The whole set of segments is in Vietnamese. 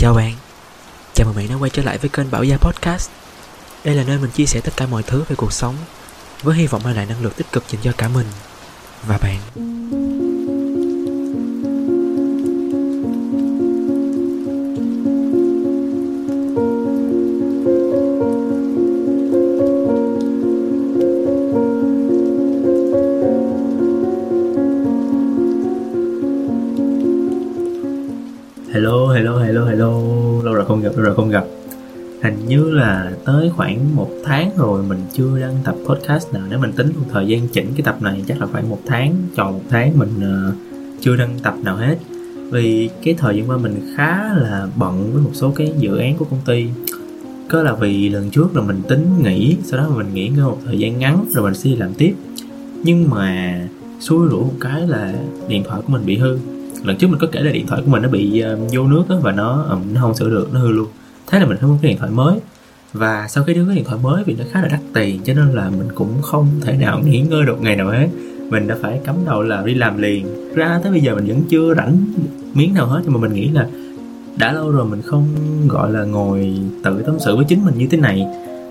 Chào bạn, chào mừng bạn đã quay trở lại với kênh Bảo Gia Podcast. Đây là nơi mình chia sẻ tất cả mọi thứ về cuộc sống Với hy vọng mang lại năng lượng tích cực dành cho cả mình Và bạn. Rồi không gặp lâu rồi không gặp. Hình như là tới khoảng một tháng rồi mình chưa đăng tập podcast nào. Nếu mình tính thời gian chỉnh cái tập này chắc là khoảng một tháng tròn một tháng mình uh, chưa đăng tập nào hết. Vì cái thời gian qua mình khá là bận với một số cái dự án của công ty. Có là vì lần trước là mình tính nghỉ sau đó mình nghỉ ngơi một thời gian ngắn rồi mình sẽ đi làm tiếp. Nhưng mà xui rủ một cái là điện thoại của mình bị hư lần trước mình có kể là điện thoại của mình nó bị uh, vô nước đó, và nó um, nó không sửa được nó hư luôn. Thế là mình phải mua cái điện thoại mới. Và sau khi đưa cái điện thoại mới vì nó khá là đắt tiền cho nên là mình cũng không thể nào nghỉ ngơi được ngày nào hết. Mình đã phải cắm đầu là đi làm liền. Ra tới bây giờ mình vẫn chưa rảnh miếng nào hết nhưng mà mình nghĩ là đã lâu rồi mình không gọi là ngồi tự tâm sự với chính mình như thế này.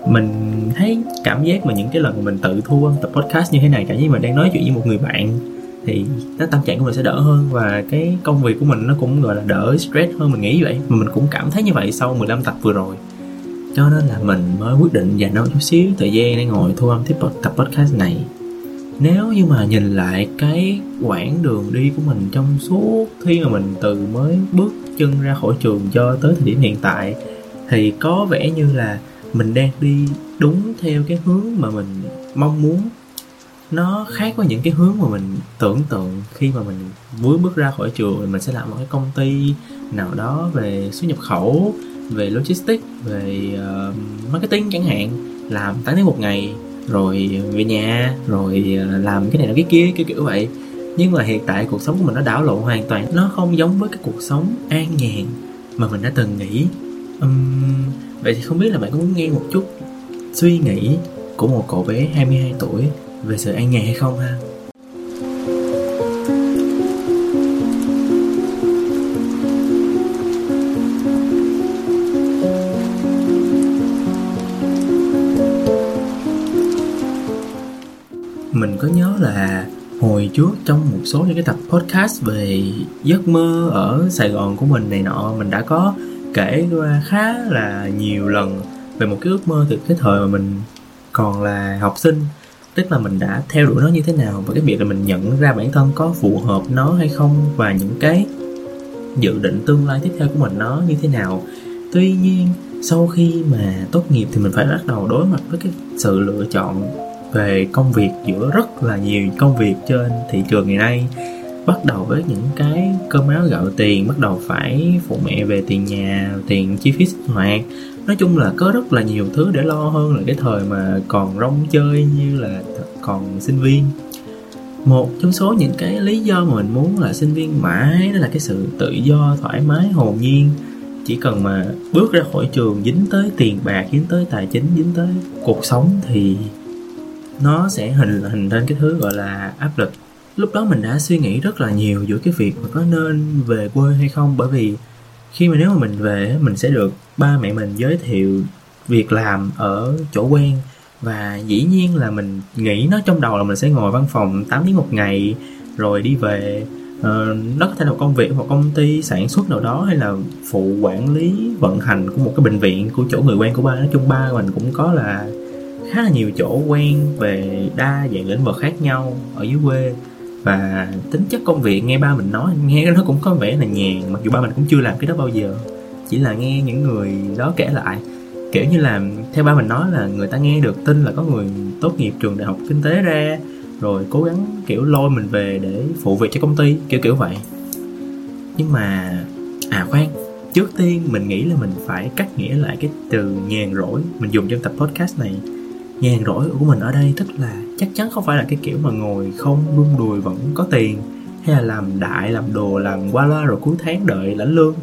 Mình thấy cảm giác mà những cái lần mình tự thu âm tập podcast như thế này cảm giác mình đang nói chuyện với một người bạn thì cái tâm trạng của mình sẽ đỡ hơn và cái công việc của mình nó cũng, gọi là, đỡ stress hơn mình nghĩ vậy. Mà mình cũng cảm thấy như vậy sau 15 tập vừa rồi. Cho nên là mình mới quyết định dành nó chút xíu thời gian để ngồi thu âm tiếp tập podcast này. Nếu như mà nhìn lại cái quãng đường đi của mình trong suốt khi mà mình từ mới bước chân ra khỏi trường cho tới thời điểm hiện tại, thì có vẻ như là mình đang đi đúng theo cái hướng mà mình mong muốn nó khác với những cái hướng mà mình tưởng tượng khi mà mình mới bước ra khỏi trường. Mình sẽ làm một cái công ty nào đó về xuất nhập khẩu về logistics về uh, marketing chẳng hạn. Làm 8 tiếng một ngày rồi về nhà rồi ờ, làm cái này làm cái kia kiểu kiểu vậy. Nhưng mà hiện tại cuộc sống của mình nó đảo lộn hoàn toàn. Nó không giống với cái cuộc sống an nhàn mà mình đã từng nghĩ. Um, vậy thì không biết là bạn có muốn nghe một chút suy nghĩ của một cậu bé 22 tuổi về sự an nhàn hay không ha? Mình có nhớ là hồi trước trong một số những cái tập podcast về giấc mơ ở Sài Gòn của mình này nọ, mình đã có kể qua khá là nhiều lần về một cái ước mơ từ cái thời mà mình còn là học sinh tức là mình đã theo đuổi nó như thế nào và cái việc là mình nhận ra bản thân có phù hợp nó hay không và những cái dự định tương lai tiếp theo của mình nó như thế nào. Tuy nhiên, sau khi mà tốt nghiệp thì mình phải bắt đầu đối mặt với cái sự lựa chọn về công việc giữa rất là nhiều công việc trên thị trường ngày nay. Bắt đầu với những cái cơm áo gạo tiền, bắt đầu phải phụ mẹ về tiền nhà, tiền chi phí sinh hoạt nói chung là có rất là nhiều thứ để lo hơn là cái thời mà còn rong chơi như là còn sinh viên. Một trong số những cái lý do mà mình muốn là sinh viên mãi, đó là cái sự tự do, thoải mái, hồn nhiên. Chỉ cần mà bước ra khỏi trường dính tới tiền bạc, dính tới tài chính, dính tới cuộc sống thì nó sẽ hình hình lên cái thứ gọi là áp lực. Lúc đó mình đã suy nghĩ rất là nhiều giữa cái việc mà có nên về quê hay không, bởi vì khi mà nếu mà mình về mình sẽ được ba mẹ mình giới thiệu việc làm ở chỗ quen. Và dĩ nhiên là mình nghĩ nó trong đầu là mình sẽ ngồi văn phòng 8 tiếng một ngày rồi đi về. Ờ, nó có thể là công việc hoặc công ty sản xuất nào đó hay là phụ quản lý, vận hành của một cái bệnh viện của chỗ người quen của ba. Nói chung ba mình cũng có là khá là nhiều chỗ quen về đa dạng lĩnh vực khác nhau ở dưới quê và tính chất công việc nghe ba mình nói, nghe nó cũng có vẻ là nhàn, mặc dù ba mình cũng chưa làm cái đó bao giờ. Chỉ là nghe những người đó kể lại. Kiểu như là, theo ba mình nói là người ta nghe được tin là có người tốt nghiệp trường đại học kinh tế ra, rồi cố gắng, kiểu, lôi mình về để phụ việc cho công ty, kiểu kiểu vậy. Nhưng mà à khoan, trước tiên mình nghĩ là mình phải cắt nghĩa lại cái từ nhàn rỗi mình dùng trong tập podcast này nhàn rỗi của mình ở đây tức là chắc chắn không phải là cái kiểu mà ngồi không buông đùi vẫn có tiền, hay là làm đại, làm đồ, làm qua loa rồi cuối tháng đợi lãnh lương.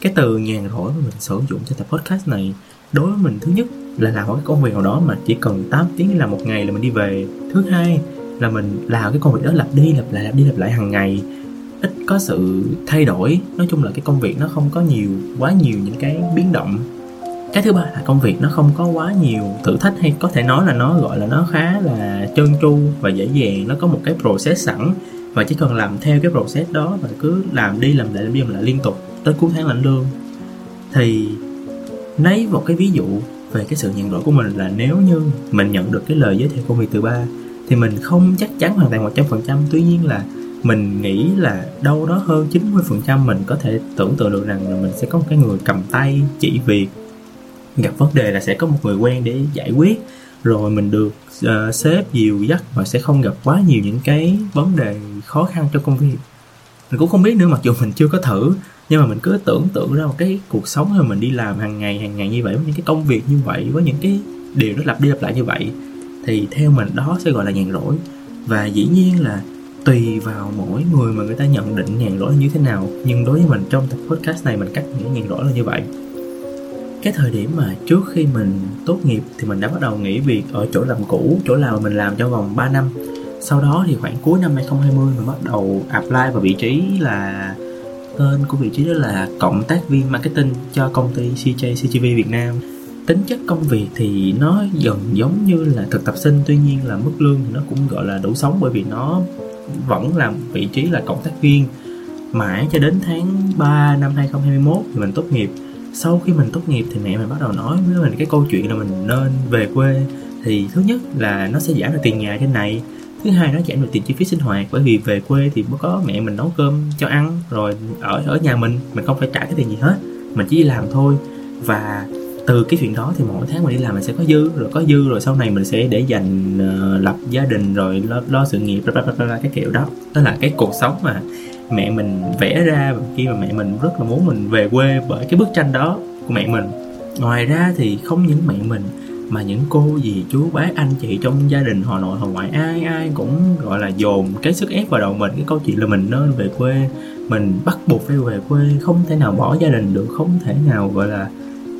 Cái từ nhàn rỗi mà mình sử dụng cho tập podcast này đối với mình thứ nhất là làm một cái công việc nào đó mà chỉ cần 8 tiếng làm một ngày là mình đi về. Thứ hai là mình làm cái công việc đó lặp đi lặp lại, lặp đi lặp lại hàng ngày. Ít có sự thay đổi, nói chung là cái công việc nó không có nhiều, quá nhiều những cái biến động cái thứ ba là công việc, nó không có quá nhiều thử thách hay có thể nói là nó, gọi là nó khá là trơn tru và dễ dàng. Nó có một cái process sẵn và chỉ cần làm theo cái process đó và cứ làm đi, làm lại, làm đi, làm lại liên tục tới cuối tháng lãnh lương. Thì lấy một cái ví dụ về cái sự nhận đổi của mình là nếu như mình nhận được cái lời giới thiệu công việc từ ba thì mình không chắc chắn hoàn toàn một trăm phần trăm. Tuy nhiên là mình nghĩ là đâu đó hơn 90% mình có thể tưởng tượng được rằng là mình sẽ có một cái người cầm tay chỉ việc gặp vấn đề là sẽ có một người quen để giải quyết. Rồi mình được uh, sếp dìu dắt và sẽ không gặp quá nhiều những cái vấn đề khó khăn trong công việc. Mình cũng không biết nữa mặc dù mình chưa có thử nhưng mà mình cứ tưởng tượng ra một cái cuộc sống mà mình đi làm hàng ngày hàng ngày như vậy với những cái công việc như vậy với những cái điều nó lặp đi lặp lại như vậy thì theo mình đó sẽ gọi là nhàn rỗi. Và dĩ nhiên là tùy vào mỗi người mà người ta nhận định nhàn rỗi như thế nào nhưng đối với mình trong tập podcast này mình cắt những nhàn rỗi là như vậy cái thời điểm mà trước khi mình tốt nghiệp thì mình đã bắt đầu nghỉ việc ở chỗ làm cũ, chỗ nào mình làm trong vòng 3 năm. Sau đó thì khoảng cuối năm 2020 mình bắt đầu apply vào vị trí là, tên của vị trí đó là cộng tác viên marketing cho công ty CJ CGV Việt Nam. Tính chất công việc thì nó gần giống như là thực tập sinh, tuy nhiên là mức lương thì nó cũng, gọi là, đủ sống bởi vì nó vẫn làm vị trí là cộng tác viên. Mãi cho đến tháng 3 năm 2021 thì mình tốt nghiệp sau khi mình tốt nghiệp thì mẹ mình bắt đầu nói với mình cái câu chuyện là mình nên về quê. Thì thứ nhất là nó sẽ giảm được tiền nhà trên này. Thứ hai nó giảm được tiền chi phí sinh hoạt. Bởi vì về quê thì mới có mẹ mình nấu cơm cho ăn rồi ở ở nhà mình. Mình không phải trả cái tiền gì hết. Mình chỉ đi làm thôi. Và từ cái chuyện đó thì mỗi tháng mình đi làm mình sẽ có dư rồi có dư rồi sau này mình sẽ để dành uh, lập gia đình rồi lo, lo sự nghiệp bla bla bla, bla cái kiểu đó. Đó là cái cuộc sống mà mẹ mình vẽ ra khi mà mẹ mình rất là muốn mình về quê bởi cái bức tranh đó của mẹ mình. Ngoài ra thì không những mẹ mình, mà những cô dì chú bác anh chị trong gia đình họ nội, họ ngoại, ai ai cũng, gọi là, dồn cái sức ép vào đầu mình. Cái câu chuyện là mình nên về quê, mình bắt buộc phải về quê, không thể nào bỏ gia đình được, không thể nào, gọi là,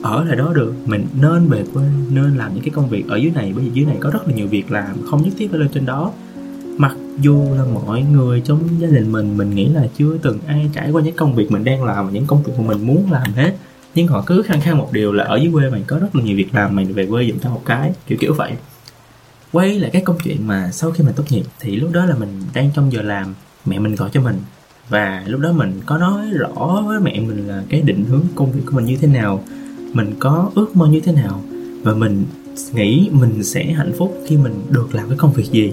ở lại đó được. Mình nên về quê, nên làm những cái công việc ở dưới này, bởi vì dưới này có rất là nhiều việc làm, không nhất thiết phải lên trên đó mặc dù là mọi người trong gia đình mình mình nghĩ là chưa từng ai trải qua những công việc mình đang làm, những công việc mà mình muốn làm hết. Nhưng họ cứ khăng khăng một điều là ở dưới quê mình có rất là nhiều việc làm mình về quê giùm tao một cái, kiểu kiểu vậy. Quay lại cái câu chuyện mà sau khi mình tốt nghiệp thì lúc đó là mình đang trong giờ làm, mẹ mình gọi cho mình. Và lúc đó mình có nói rõ với mẹ mình là cái định hướng công việc của mình như thế nào, mình có ước mơ như thế nào. Và mình nghĩ mình sẽ hạnh phúc khi mình được làm cái công việc gì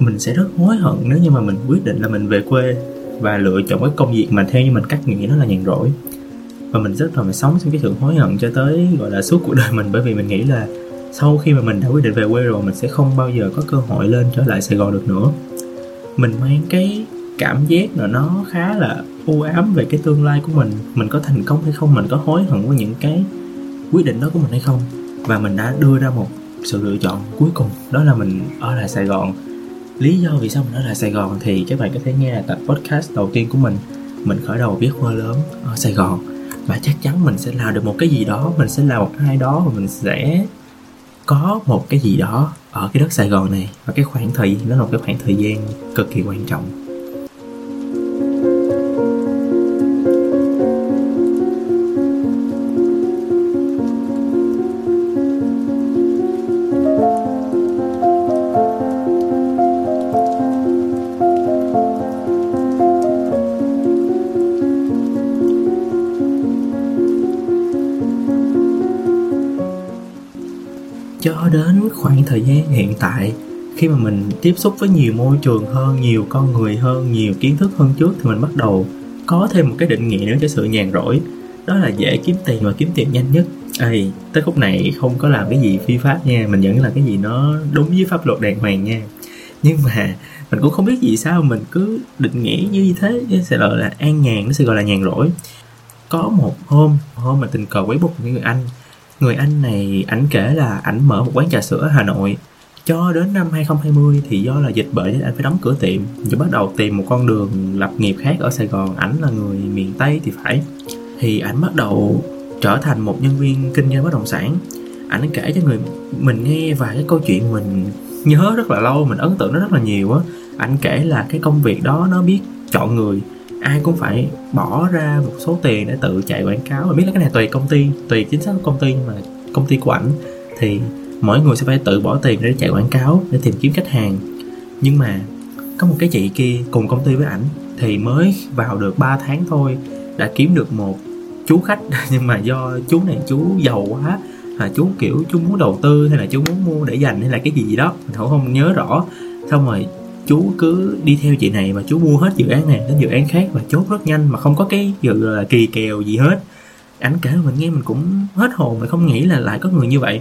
mình sẽ rất hối hận nếu như mà mình quyết định là mình về quê và lựa chọn cái công việc mà theo như mình cách nghĩ nó là nhàn rỗi. Và mình rất là phải sống trong cái sự hối hận cho tới, gọi là, suốt cuộc đời mình. Bởi vì mình nghĩ là sau khi mà mình đã quyết định về quê rồi, mình sẽ không bao giờ có cơ hội lên trở lại Sài Gòn được nữa. Mình mang cái cảm giác là nó khá là u ám về cái tương lai của mình. Mình có thành công hay không, mình có hối hận với những cái quyết định đó của mình hay không? Và mình đã đưa ra một sự lựa chọn cuối cùng, đó là mình ở lại Sài Gòn lý do vì sao mình ở lại Sài Gòn thì các bạn có thể nghe tập podcast đầu tiên của mình. Mình khởi đầu viết mơ lớn ở Sài Gòn. Và chắc chắn mình sẽ làm được một cái gì đó, mình sẽ làm một ai đó và mình sẽ có một cái gì đó ở cái đất Sài Gòn này. Và cái khoảng thời gian đó là một cái khoảng thời gian cực kỳ quan trọng. Khoảng hiện tại. Khi mà mình tiếp xúc với nhiều môi trường hơn nhiều con người hơn nhiều kiến thức hơn trước thì mình bắt đầu có thêm một cái định nghĩa nữa cho sự nhàn rỗi. Đó là dễ kiếm tiền và kiếm tiền nhanh nhất. Ê, tới khúc này không có làm cái gì phi pháp nha mình vẫn là cái gì nó đúng với pháp luật đàng hoàng nha. Nhưng mà mình cũng không biết vì sao mình cứ định nghĩa như thế nó sẽ gọi là an nhàn nó sẽ gọi là nhàn rỗi. Có một hôm hôm mà tình cờ quấy bút một người anh người anh này, ảnh kể là ảnh mở một quán trà sữa ở Hà Nội. Cho đến năm 2020 thì do là dịch bệnh nên anh phải đóng cửa tiệm. Rồi bắt đầu tìm một con đường lập nghiệp khác ở Sài Gòn. Ảnh là người miền Tây thì phải. Thì ảnh bắt đầu trở thành một nhân viên kinh doanh bất động sản. Ảnh kể cho người mình nghe vài cái câu chuyện mình nhớ rất là lâu, mình ấn tượng nó rất là nhiều á. Ảnh kể là cái công việc đó nó biết chọn người ai cũng phải bỏ ra một số tiền để tự chạy quảng cáo. Và biết là cái này tùy công ty, tùy chính sách của công ty nhưng mà công ty của ảnh thì mỗi người sẽ phải tự bỏ tiền để chạy quảng cáo để tìm kiếm khách hàng. Nhưng mà có một cái chị kia cùng công ty với ảnh thì mới vào được 3 tháng thôi, đã kiếm được một chú khách. Nhưng mà do chú này chú giàu quá là chú kiểu chú muốn đầu tư hay là chú muốn mua để dành hay là cái gì gì đó, mình không không nhớ rõ. Xong rồi chú cứ đi theo chị này mà chú mua hết dự án này đến dự án khác và chốt rất nhanh mà không có cái dự là kỳ kèo gì hết. Ảnh kể mình nghe mình cũng hết hồn mình không nghĩ là lại có người như vậy.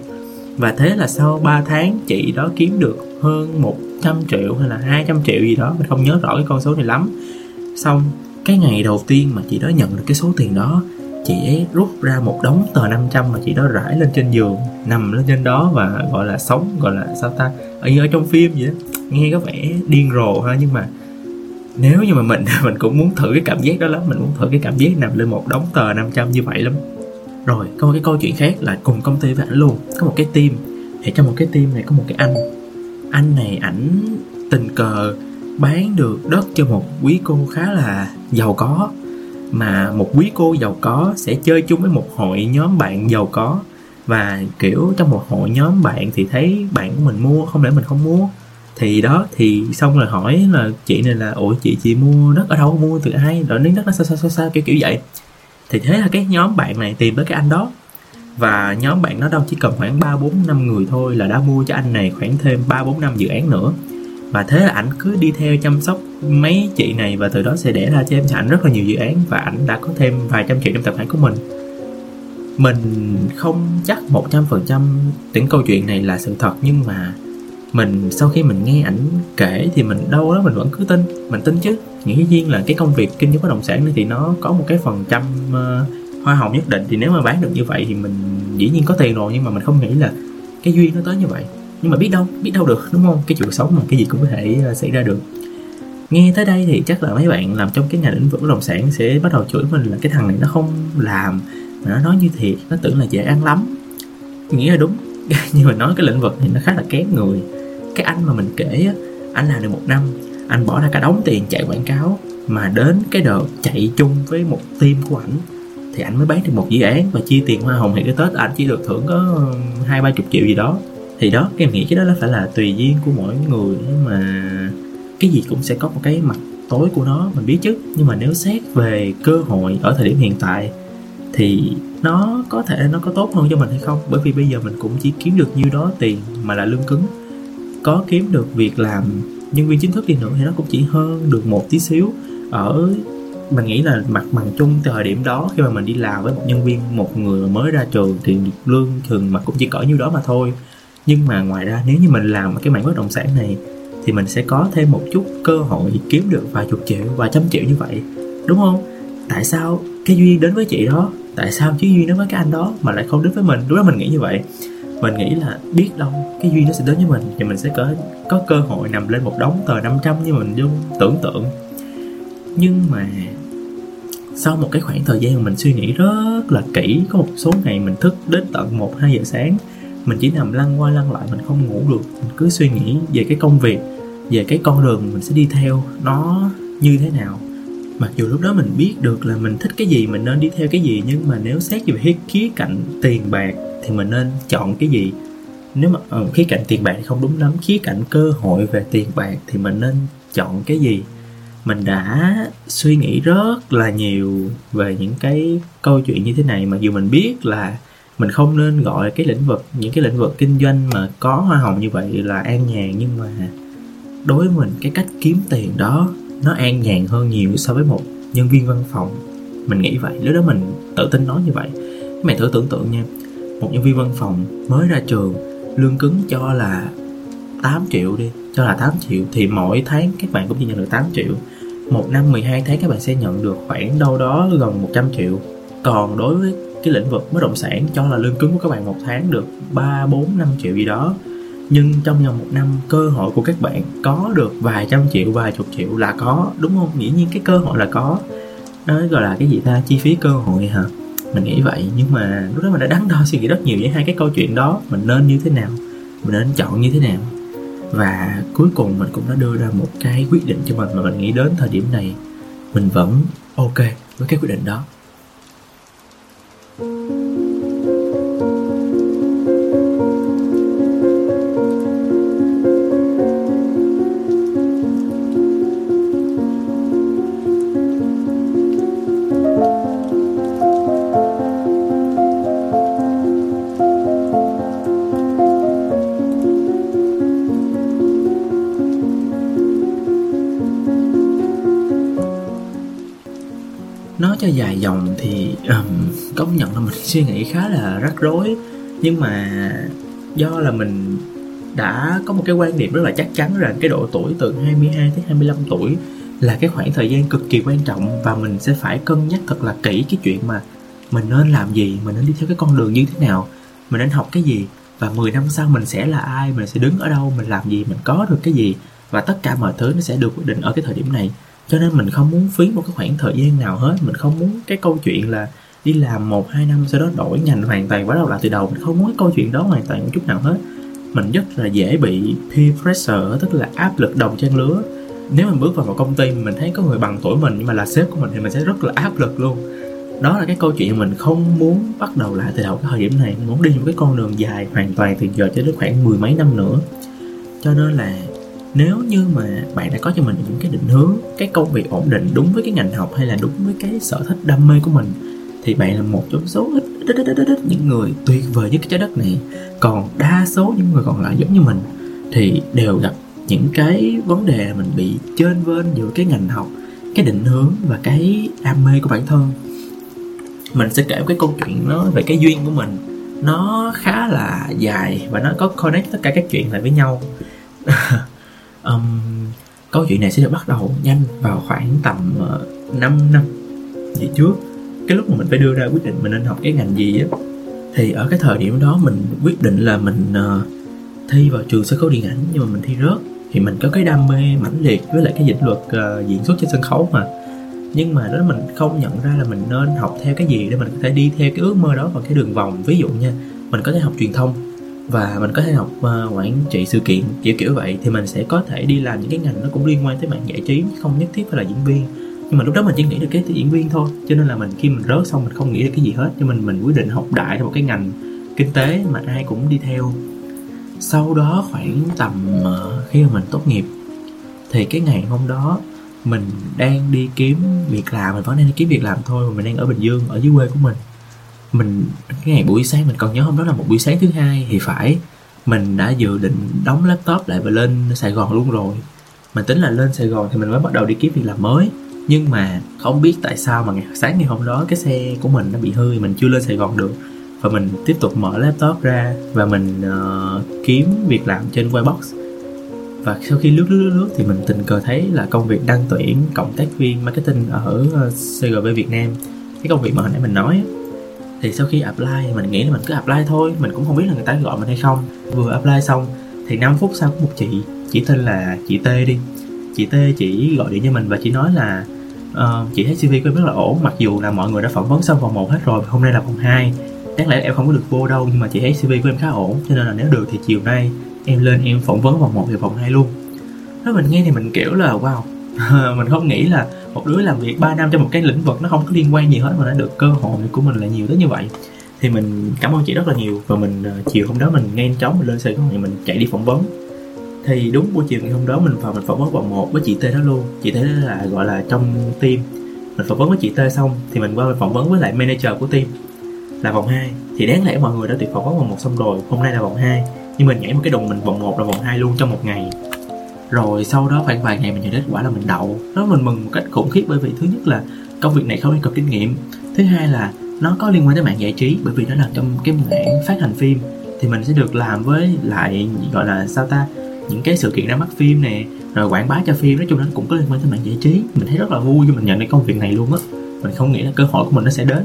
Và thế là sau 3 tháng chị đó kiếm được hơn 100 triệu hay là 200 triệu gì đó, mình không nhớ rõ cái con số này lắm. Xong cái ngày đầu tiên mà chị đó nhận được cái số tiền đó chị ấy rút ra một đống tờ 500 mà chị đó rải lên trên giường, nằm lên trên đó và gọi là sống, gọi là sao ta ở như ở trong phim vậy đó. Nghe có vẻ điên rồ ha, nhưng mà nếu như mà mình mình cũng muốn thử cái cảm giác đó lắm, mình muốn thử cái cảm giác nằm lên một đống tờ 500 như vậy lắm. Rồi, có một cái câu chuyện khác là cùng công ty với ảnh luôn. Có một cái team, thì trong một cái team này có một cái anh. Anh này ảnh tình cờ bán được đất cho một quý cô khá là giàu có mà một quý cô giàu có sẽ chơi chung với một hội nhóm bạn giàu có. Và, kiểu, trong một hội nhóm bạn thì thấy bạn của mình mua, không lẽ mình không mua? Thì đó, thì xong rồi hỏi là chị này là, ủa, chị chị mua đất ở đâu? Mua từ ai? Rồi đến đất nó sao sao sao sao? Kiểu kiểu vậy. Thì thế là cái nhóm bạn này tìm tới cái anh đó. Và nhóm bạn nó đâu, chỉ cần khoảng 3 4 năm người thôi là đã mua cho anh này khoảng thêm 3 4 năm dự án nữa. Và thế là ảnh cứ đi theo chăm sóc mấy chị này và từ đó sẽ đẻ ra cho em. Cho ảnh rất là nhiều dự án và ảnh đã có thêm vài trăm triệu trong tài khoản của mình. Mình không chắc 100% những câu chuyện này là sự thật nhưng mà mình sau khi mình nghe ảnh kể thì mình đâu đó mình vẫn cứ tin. Mình tin chứ. Nghĩ nhiên là cái công việc kinh doanh bất động sản này thì nó có một cái phần trăm uh, hoa hồng nhất định. Thì nếu mà bán được như vậy thì mình dĩ nhiên có tiền rồi nhưng mà mình không nghĩ là cái duyên nó tới như vậy nhưng mà biết đâu biết đâu được, đúng không? Cái chuyện sống mà cái gì cũng có thể ờ, xảy ra được. Nghe tới đây thì chắc là mấy bạn làm trong cái ngành lĩnh vực bất động sản sẽ bắt đầu chửi mình là cái thằng này nó không làm, mà nó nói như thiệt, nó tưởng là dễ ăn lắm. Nghĩ là đúng, nhưng mà nói cái lĩnh vực thì nó khá là kém người. Cái anh mà mình kể á, anh làm được một năm, anh bỏ ra cả đống tiền chạy quảng cáo, mà đến cái đợt chạy chung với một team của ảnh, thì anh mới bán được một dự án và chia tiền hoa hồng thì cái tết. Anh chỉ được thưởng có hai ba chục triệu gì đó thì đó, cái em nghĩ cái đó là phải là tùy duyên của mỗi người mà cái gì cũng sẽ có một cái mặt tối của nó, mình biết chứ. Nhưng mà nếu xét về cơ hội ở thời điểm hiện tại thì nó có thể nó có tốt hơn cho mình hay không? Bởi vì bây giờ mình cũng chỉ kiếm được nhiêu đó tiền mà là lương cứng. Có kiếm được việc làm nhân viên chính thức đi nữa thì nó cũng chỉ hơn được một tí xíu. Ở, mình nghĩ là mặt bằng chung thời điểm đó, khi mà mình đi làm với một nhân viên, một người mới ra trường thì lương thường mà cũng chỉ cỡ nhiêu đó mà thôi nhưng mà ngoài ra, nếu như mình làm cái mảng bất động sản này, thì mình sẽ có thêm một chút cơ hội kiếm được vài chục triệu, vài trăm triệu như vậy. Đúng không? Tại sao cái duyên đến với chị đó, tại sao chứ duyên đến với cái anh đó mà lại không đến với mình? Lúc đó mình nghĩ như vậy. Mình nghĩ là biết đâu cái duyên nó sẽ đến với mình thì mình sẽ có có cơ hội nằm lên một đống tờ 500 như mình luôn, tưởng tượng. Nhưng mà sau một cái khoảng thời gian mà mình suy nghĩ rất là kỹ, có một số ngày mình thức đến tận 1 2 giờ sáng mình chỉ nằm lăn qua lăn lại, mình không ngủ được. Mình cứ suy nghĩ về cái công việc, về cái con đường mình sẽ đi theo nó như thế nào. Mặc dù lúc đó mình biết được là mình thích cái gì, mình nên đi theo cái gì, nhưng mà nếu xét về khía cạnh tiền bạc thì mình nên chọn cái gì? Nếu mà ở khía cạnh tiền bạc thì không đúng lắm. Khía cạnh cơ hội về tiền bạc thì mình nên chọn cái gì? Mình đã suy nghĩ rất là nhiều về những cái câu chuyện như thế này. Mặc dù mình biết là mình không nên gọi cái lĩnh vực, những cái lĩnh vực kinh doanh mà có hoa hồng như vậy là an nhàn, nhưng mà đối với mình cái cách kiếm tiền đó nó an nhàn hơn nhiều so với một nhân viên văn phòng. Mình nghĩ vậy, lúc đó mình tự tin nói như vậy. Mày thử tưởng tượng nha, một nhân viên văn phòng mới ra trường, lương cứng cho là 8 triệu đi, cho là 8 triệu thì mỗi tháng các bạn cũng chỉ nhận được 8 triệu. Một năm 12 tháng các bạn sẽ nhận được khoảng đâu đó gần 100 triệu. Còn đối với cái lĩnh vực bất động sản cho là lương cứng của các bạn một tháng được 3, 4, 5 triệu gì đó. Nhưng trong vòng một năm cơ hội của các bạn có được vài trăm triệu vài chục triệu là có đúng không? Dĩ nhiên cái cơ hội là có. Đó gọi là cái gì ta? Chi phí cơ hội hả? Mình nghĩ vậy. Nhưng mà lúc đó mình đã đắn đo suy nghĩ rất nhiều với hai cái câu chuyện đó. Mình nên như thế nào? Mình nên chọn như thế nào? Và cuối cùng mình cũng đã đưa ra một cái quyết định cho mình mà mình nghĩ đến thời điểm này. Mình vẫn ok với cái quyết định đó. Dòng thì um, công nhận là mình suy nghĩ khá là rắc rối. Nhưng mà do là mình đã có một cái quan điểm rất là chắc chắn rằng cái độ tuổi từ 22 tới 25 tuổi là cái khoảng thời gian cực kỳ quan trọng và mình sẽ phải cân nhắc thật là kỹ cái chuyện mà mình nên làm gì, mình nên đi theo cái con đường như thế nào, mình nên học cái gì và 10 năm sau mình sẽ là ai, mình sẽ đứng ở đâu, mình làm gì, mình có được cái gì và tất cả mọi thứ nó sẽ được quyết định ở cái thời điểm này cho nên mình không muốn phí một cái khoảng thời gian nào hết. Mình không muốn cái câu chuyện là đi làm một, hai năm sau đó đổi ngành hoàn toàn, bắt đầu lại từ đầu. Mình không muốn cái câu chuyện đó hoàn toàn một chút nào hết. Mình rất là dễ bị peer pressure, tức là áp lực đồng trang lứa. Nếu mình bước vào một công ty, mình thấy có người bằng tuổi mình nhưng mà là sếp của mình thì mình sẽ rất là áp lực luôn. Đó là cái câu chuyện mình không muốn bắt đầu lại từ đầu cái thời điểm này. Mình muốn đi một cái con đường dài hoàn toàn từ giờ cho đến khoảng mười mấy năm nữa. Cho nên là nếu như mà bạn đã có cho mình những cái định hướng cái công việc ổn định đúng với cái ngành học hay là đúng với cái sở thích đam mê của mình thì bạn là một trong số ít ít, ít, ít, ít, ít những người tuyệt vời nhất cái trái đất này. Còn đa số những người còn lại giống như mình thì đều gặp những cái vấn đề mình bị trên vên giữa cái ngành học cái định hướng và cái đam mê của bản thân. Mình sẽ kể cái câu chuyện nó về cái duyên của mình. Nó khá là dài và nó có connect tất cả các chuyện lại với nhau. um, câu chuyện này sẽ được bắt đầu nhanh vào khoảng tầm ờ, uh, 5 năm về trước. Cái lúc mà mình phải đưa ra quyết định mình nên học cái ngành gì á thì ở cái thời điểm đó mình quyết định là mình uh, thi vào trường sân khấu điện ảnh nhưng mà mình thi rớt. Thì mình có cái đam mê mãnh liệt với lại cái dịch luật uh, diễn xuất trên sân khấu mà. Nhưng mà đó mình không nhận ra là mình nên học theo cái gì để mình có thể đi theo cái ước mơ đó bằng cái đường vòng. Ví dụ nha mình có thể học truyền thông và mình có thể học uh, quản trị sự kiện kiểu kiểu vậy thì mình sẽ có thể đi làm những cái ngành nó cũng liên quan tới mạng giải trí không nhất thiết phải là diễn viên. Nhưng mà lúc đó mình chỉ nghĩ được cái diễn viên thôi cho nên là mình khi mình rớt xong mình không nghĩ được cái gì hết. Cho mình mình quyết định học đại theo một cái ngành kinh tế mà ai cũng đi theo. Sau đó khoảng tầm uh, khi mà mình tốt nghiệp thì cái ngày hôm đó mình đang đi kiếm việc làm. Mình vẫn đang đi kiếm việc làm thôi mà mình đang ở bình dương ở dưới quê của mình mình cái ngày buổi sáng mình còn nhớ hôm đó là một buổi sáng thứ hai thì phải. Mình đã dự định đóng laptop lại và lên Sài Gòn luôn rồi. Mình tính là lên Sài Gòn thì mình mới bắt đầu đi kiếm việc làm mới. Nhưng mà không biết tại sao mà ngày sáng ngày hôm đó cái xe của mình nó bị hư mình chưa lên Sài Gòn được. Và mình tiếp tục mở laptop ra và mình uh, kiếm việc làm trên Webbox và sau khi lướt lướt lướt thì mình tình cờ thấy là công việc đăng tuyển cộng tác viên marketing ở ờ, CGV Việt Nam. Cái công việc mà hồi nãy mình nói thì sau khi apply mình nghĩ là mình cứ apply thôi. Mình cũng không biết là người ta gọi mình hay không. Vừa apply xong thì 5 phút sau có một chị chỉ tên là chị T đi. Chị T chỉ gọi điện cho mình và chỉ nói là uh, chị thấy CV của em rất là ổn mặc dù là mọi người đã phỏng vấn xong vòng một hết rồi hôm nay là vòng 2 đáng lẽ em không có được vô đâu nhưng mà chị thấy CV của em khá ổn cho nên là nếu được thì chiều nay em lên em phỏng vấn vòng 1 thì vòng 2 luôn. Nói mình nghe thì mình kiểu là wow. mình không nghĩ là một đứa làm việc 3 năm trong một cái lĩnh vực nó không có liên quan gì hết mà nó được cơ hội của mình là nhiều tới như vậy. Thì mình cảm ơn chị rất là nhiều và mình ờ, chiều hôm đó mình nhanh chóng mình lên Sài Gòn thì mình chạy đi phỏng vấn. Thì đúng buổi chiều ngày hôm đó mình vào mình phỏng vấn vòng một với chị T đó luôn. Chị T đó là, gọi là, trong team. Mình phỏng vấn với chị T xong thì mình qua mình phỏng vấn với lại manager của team là vòng 2 thì đáng lẽ mọi người đã tuyển phỏng vấn vòng một xong rồi, hôm nay là vòng 2 nhưng mình nhảy một cái đùng mình vòng 1 là vòng 2 luôn trong một ngày rồi sau đó khoảng vài ngày mình nhận kết quả là mình đậu. Đó, mình mừng một cách khủng khiếp bởi vì thứ nhất là công việc này không yêu cầu kinh nghiệm. Thứ hai là nó có liên quan tới mạng giải trí, bởi vì nó là trong cái mảng phát hành phim. Thì mình sẽ được làm với lại, gọi là sao ta, những cái sự kiện ra mắt phim nè, rồi quảng bá cho phim. Nói chung nó cũng có liên quan tới mạng giải trí. Mình thấy rất là vui khi mình nhận được công việc này luôn á. Mình không nghĩ là cơ hội của mình nó sẽ đến.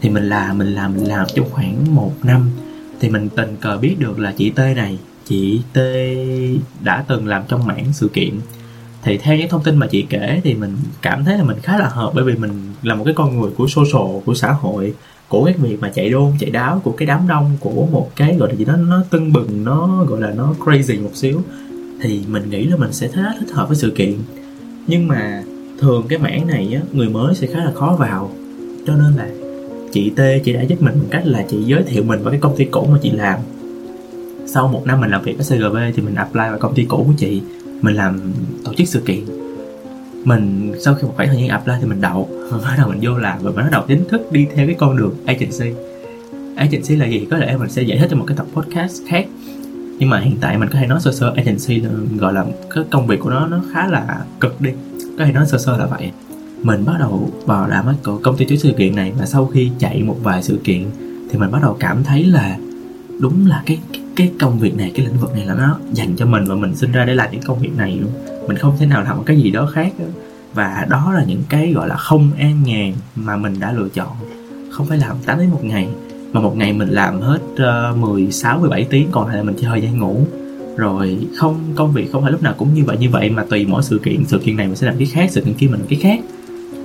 Thì mình làm mình làm mình làm trong khoảng một năm. Thì mình tình cờ biết được là chị T này chị T đã từng làm trong mảng sự kiện. Thì theo những thông tin mà chị kể thì mình cảm thấy là mình khá là hợp bởi vì mình là một cái con người của social, của xã hội, của cái việc mà chạy đôn, chạy đáo, của cái đám đông, của một cái gọi là gì đó, nó tưng bừng, nó gọi là nó crazy một xíu. Thì mình nghĩ là mình sẽ rất thích hợp với sự kiện. Nhưng mà thường cái mảng này á, người mới sẽ khá là khó vào. Cho nên là chị T, chị đã giúp mình bằng cách là chị giới thiệu mình vào cái công ty cũ mà chị làm sau một năm mình làm việc ở CGV thì mình apply vào công ty cũ của chị. Mình làm tổ chức sự kiện. Mình sau khi một khoảng thời gian apply thì mình đậu. Và bắt đầu mình vô làm và mình bắt đầu chính thức đi theo cái con đường agency. Agency là gì? Có lẽ mình sẽ giải thích trong một cái tập podcast khác. Nhưng mà hiện tại mình có thể nói sơ sơ agency gọi là, cái công việc của nó nó khá là cực đi. Có thể nói sơ sơ là vậy. Mình bắt đầu vào làm ở công ty chuỗi sự kiện này và sau khi chạy một vài sự kiện thì mình bắt đầu cảm thấy là đúng là cái cái công việc này cái lĩnh vực này là nó dành cho mình và mình sinh ra để làm những công việc này luôn. Mình không thể nào làm một cái gì đó khác đó. và đó là những cái gọi là không an nhàn mà mình đã lựa chọn. Không phải làm 8 đến một ngày mà một ngày mình làm hết uh, 16 17 tiếng còn lại là mình chỉ thời gian ngủ. Rồi không công việc không phải lúc nào cũng như vậy như vậy mà tùy mỗi sự kiện sự kiện này mình sẽ làm cái khác sự kiện kia mình làm cái khác.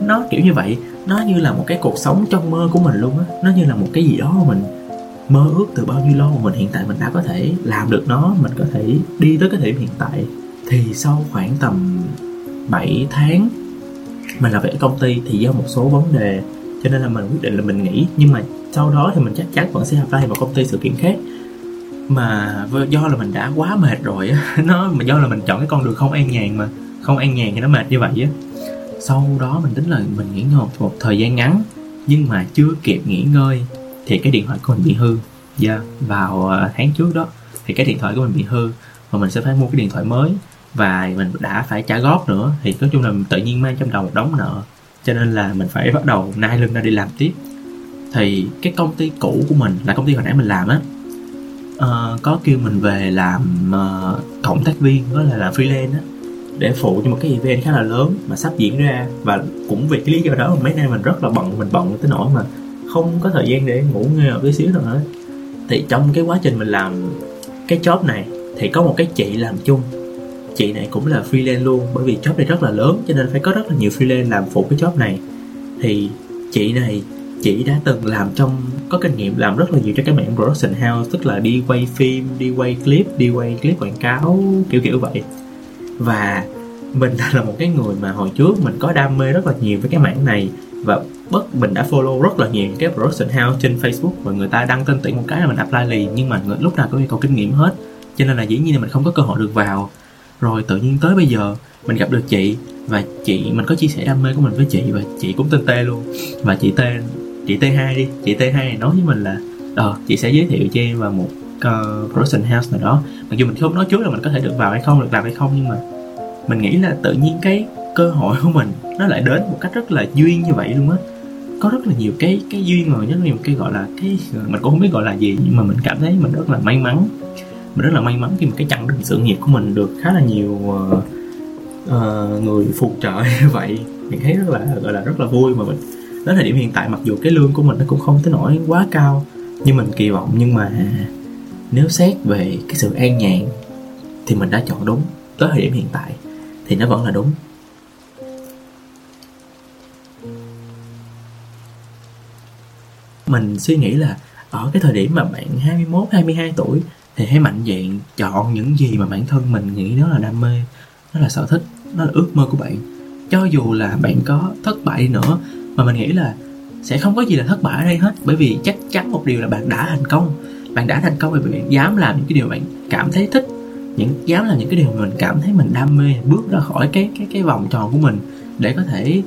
Nó kiểu như vậy nó như là một cái cuộc sống trong mơ của mình luôn á. Nó như là một cái gì đó mà mình mơ ước từ bao nhiêu lâu mà mình hiện tại mình đã có thể làm được nó, mình có thể đi tới cái điểm hiện tại. Thì sau khoảng tầm 7 tháng mình làm việc ở công ty thì do một số vấn đề, cho nên là mình quyết định là mình nghỉ. Nhưng mà sau đó thì mình chắc chắn vẫn sẽ apply vào công ty sự kiện khác. Mà do là mình đã quá mệt rồi á, nó, mà do là mình chọn cái con đường không an nhàn mà, không an nhàn thì nó mệt như vậy á. Sau đó mình tính là mình nghỉ ngơi một thời gian ngắn, nhưng mà chưa kịp nghỉ ngơi thì cái điện thoại của mình bị hư. Yeah, vào ờ, tháng trước đó thì cái điện thoại của mình bị hư và mình sẽ phải mua cái điện thoại mới và mình đã phải trả góp nữa. Thì nói chung là tự nhiên mang trong đầu một đống nợ cho nên là mình phải bắt đầu nai lưng ra đi làm tiếp. Thì cái công ty cũ của mình là công ty hồi nãy mình làm á uh, có kêu mình về làm uh, cộng tác viên đó là làm freelance á để phụ cho một cái event khá là lớn mà sắp diễn ra. Và cũng vì cái lý do đó mà mấy nay mình rất là bận mình bận tới nỗi mà không có thời gian để ngủ nghe một tí xíu nữa thì trong cái quá trình mình làm cái job này thì có một cái chị làm chung. Chị này cũng là freelance luôn, bởi vì job này rất là lớn cho nên phải có rất là nhiều freelance làm phụ cái job này. Thì chị này, chị đã từng làm trong, có kinh nghiệm làm rất là nhiều cho cái mảng production house, tức là đi quay phim, đi quay clip, đi quay clip quảng cáo, kiểu kiểu vậy. Và mình là một cái người mà hồi trước mình có đam mê rất là nhiều với cái mảng này và bất mình đã follow rất là nhiều cái production house trên Facebook và người ta đăng tên tuyển một cái là mình apply liền nhưng mà lúc nào cũng yêu cầu kinh nghiệm hết. Cho nên là dĩ nhiên là mình không có cơ hội được vào. Rồi tự nhiên tới bây giờ mình gặp được chị và chị mình có chia sẻ đam mê của mình với chị và chị cũng tên T luôn. Và chị tên chị T2 đi chị T2 này nói với mình là ờ chị sẽ giới thiệu cho em vào một uh, production house nào đó. Mặc dù mình không nói trước là mình có thể được vào hay không được làm hay không nhưng mà mình nghĩ là tự nhiên cái cơ hội của mình nó lại đến một cách rất là duyên như vậy luôn á. Có rất là nhiều cái cái duyên mà rất nhiều cái gọi là cái mình cũng không biết gọi là gì nhưng mà mình cảm thấy mình rất là may mắn. Mình rất là may mắn khi mà cái chặng đường sự nghiệp của mình được khá là nhiều uh, uh, người phù trợ như vậy. Mình thấy rất là gọi là rất là vui mà mình đến thời điểm hiện tại mặc dù cái lương của mình nó cũng không tới nổi quá cao như mình kỳ vọng nhưng mà nếu xét về cái sự an nhàn thì mình đã chọn đúng. Tới thời điểm hiện tại thì nó vẫn là đúng. Mình suy nghĩ là ở cái thời điểm mà bạn 21, 22 tuổi thì hãy mạnh dạn chọn những gì mà bản thân mình nghĩ nó là đam mê, nó là sở thích, nó là ước mơ của bạn. Cho dù là bạn có thất bại đi nữa mà mình nghĩ là sẽ không có gì là thất bại ở đây hết bởi vì chắc chắn một điều là bạn đã thành công bạn đã thành công vì bạn dám làm những cái điều bạn cảm thấy thích những dám làm những cái điều mà mình cảm thấy mình đam mê bước ra khỏi cái cái cái vòng tròn của mình để có thể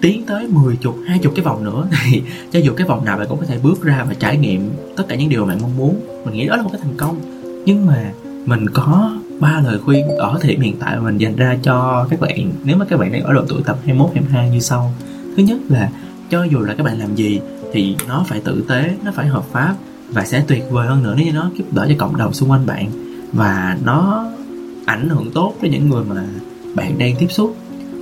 tiến tới 10 chục, 20 cái vòng nữa thì cho dù cái vòng nào bạn cũng có thể bước ra và trải nghiệm tất cả những điều mà bạn mong muốn. Mình nghĩ đó là một cái thành công. Nhưng mà mình có ba lời khuyên ở thời điểm hiện tại mà mình dành ra cho các bạn. Nếu mà các bạn đang ở độ tuổi tập 21, 22 như sau. Thứ nhất là cho dù là các bạn làm gì thì nó phải tử tế nó phải hợp pháp và sẽ tuyệt vời hơn nữa nếu như nó giúp đỡ cho cộng đồng xung quanh bạn và nó ảnh hưởng tốt với những người mà bạn đang tiếp xúc.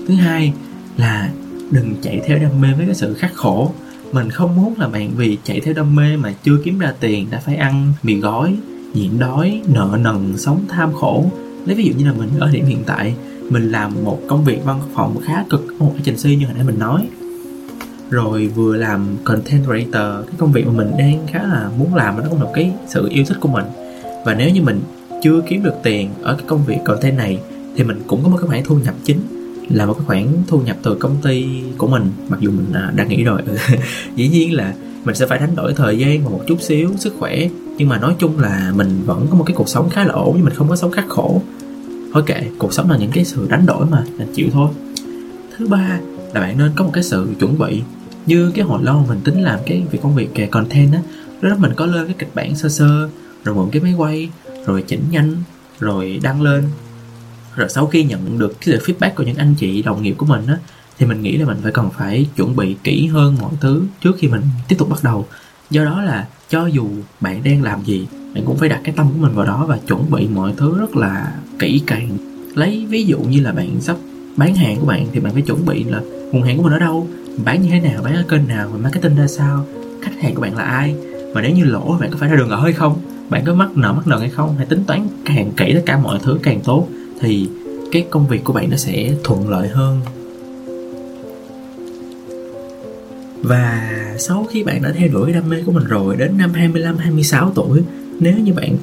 Thứ hai là đừng chạy theo đam mê với cái sự khắc khổ. Mình không muốn là bạn vì chạy theo đam mê mà chưa kiếm ra tiền đã phải ăn mì gói, nhịn đói, nợ nần, sống tham khổ. Lấy ví dụ như là mình ở điểm hiện tại, mình làm một công việc văn phòng khá cực. Một agency như hồi nãy mình nói. Rồi vừa làm content creator, cái công việc mà mình đang khá là muốn làm nó cũng là cái sự yêu thích của mình. Và nếu như mình chưa kiếm được tiền ở cái công việc content này, thì mình cũng có một cái khoản thu nhập chính là một cái khoản thu nhập từ công ty của mình, mặc dù mình à, đã nghĩ rồi. Dĩ nhiên là mình sẽ phải đánh đổi thời gian và một chút xíu sức khỏe, nhưng mà nói chung là mình vẫn có một cái cuộc sống khá là ổn, nhưng mình không có sống khắc khổ. Thôi kệ, cuộc sống là những cái sự đánh đổi mà mình chịu thôi. Thứ ba là bạn nên có một cái sự chuẩn bị. Như cái hồi lâu mình tính làm cái việc công việc về content á, lúc đó mình có lên cái kịch bản sơ sơ, rồi mượn cái máy quay, rồi chỉnh nhanh, rồi đăng lên rồi sau khi nhận được cái sự feedback của những anh chị đồng nghiệp của mình á, thì mình nghĩ là mình phải cần phải chuẩn bị kỹ hơn mọi thứ trước khi mình tiếp tục bắt đầu. Do đó là cho dù bạn đang làm gì, bạn cũng phải đặt cái tâm của mình vào đó và chuẩn bị mọi thứ rất là kỹ càng. Lấy ví dụ như là bạn sắp bán hàng của bạn thì bạn phải chuẩn bị là nguồn hàng của mình ở đâu, bán như thế nào, bán ở kênh nào và marketing ra sao, khách hàng của bạn là ai và nếu như lỗ bạn có phải ra đường ở hay không, bạn có mắc nợ mắc nợ hay không hãy tính toán càng kỹ tất cả mọi thứ càng tốt thì cái công việc của bạn nó sẽ thuận lợi hơn. Và sau khi bạn đã theo đuổi đam mê của mình rồi, đến năm 25 26 tuổi, nếu như bạn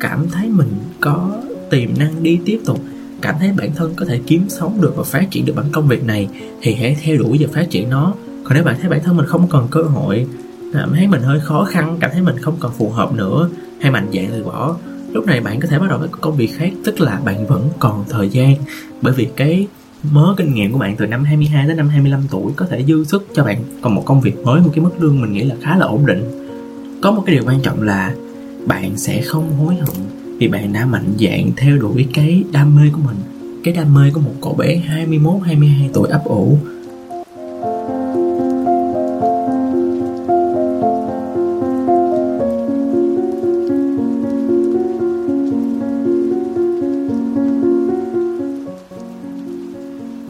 cảm thấy mình có tiềm năng đi tiếp tục, cảm thấy bản thân có thể kiếm sống được và phát triển được bản công việc này, thì hãy theo đuổi và phát triển nó. Còn nếu bạn thấy bản thân mình không còn cơ hội, cảm thấy mình hơi khó khăn, cảm thấy mình không còn phù hợp nữa, hay mạnh dạn từ bỏ lúc này bạn có thể bắt đầu với công việc khác, tức là bạn vẫn còn thời gian. Bởi vì cái mớ kinh nghiệm của bạn từ năm 22 đến năm 25 tuổi có thể dư sức cho bạn còn một công việc mới, một cái mức lương mình nghĩ là khá là ổn định. Có một cái điều quan trọng là bạn sẽ không hối hận vì bạn đã mạnh dạn theo đuổi cái đam mê của mình. Cái đam mê của một cậu bé 21 22 tuổi ấp ủ.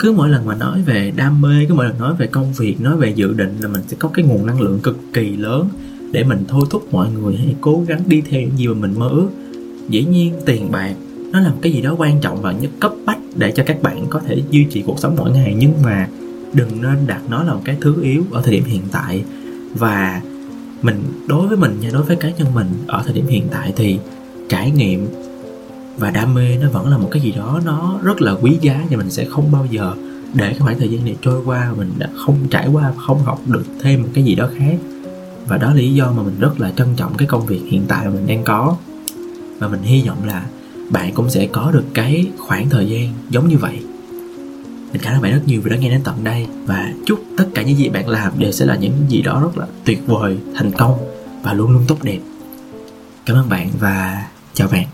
Cứ mỗi lần mà nói về đam mê, cứ mỗi lần nói về công việc, nói về dự định là mình sẽ có cái nguồn năng lượng cực kỳ lớn để mình thôi thúc mọi người hãy cố gắng đi theo những gì mà mình mơ ước. Dĩ nhiên, tiền bạc, nó là một cái gì đó quan trọng và nhất cấp bách để cho các bạn có thể duy trì cuộc sống mỗi ngày. Nhưng mà đừng nên đặt nó là một cái thứ yếu ở thời điểm hiện tại. Và mình, đối với mình nha, đối với cá nhân mình, ở thời điểm hiện tại thì trải nghiệm và đam mê nó vẫn là một cái gì đó nó rất là quý giá và mình sẽ không bao giờ để cái khoảng thời gian này trôi qua mình đã không trải qua, không học được thêm một cái gì đó khác. Và đó là lý do mà mình rất là trân trọng cái công việc hiện tại mà mình đang có. Và mình hy vọng là bạn cũng sẽ có được cái khoảng thời gian giống như vậy. Mình cảm ơn bạn rất nhiều vì đã nghe đến tận đây và chúc tất cả những gì bạn làm đều sẽ là những gì đó rất là tuyệt vời, thành công và luôn luôn tốt đẹp. Cảm ơn bạn và chào bạn.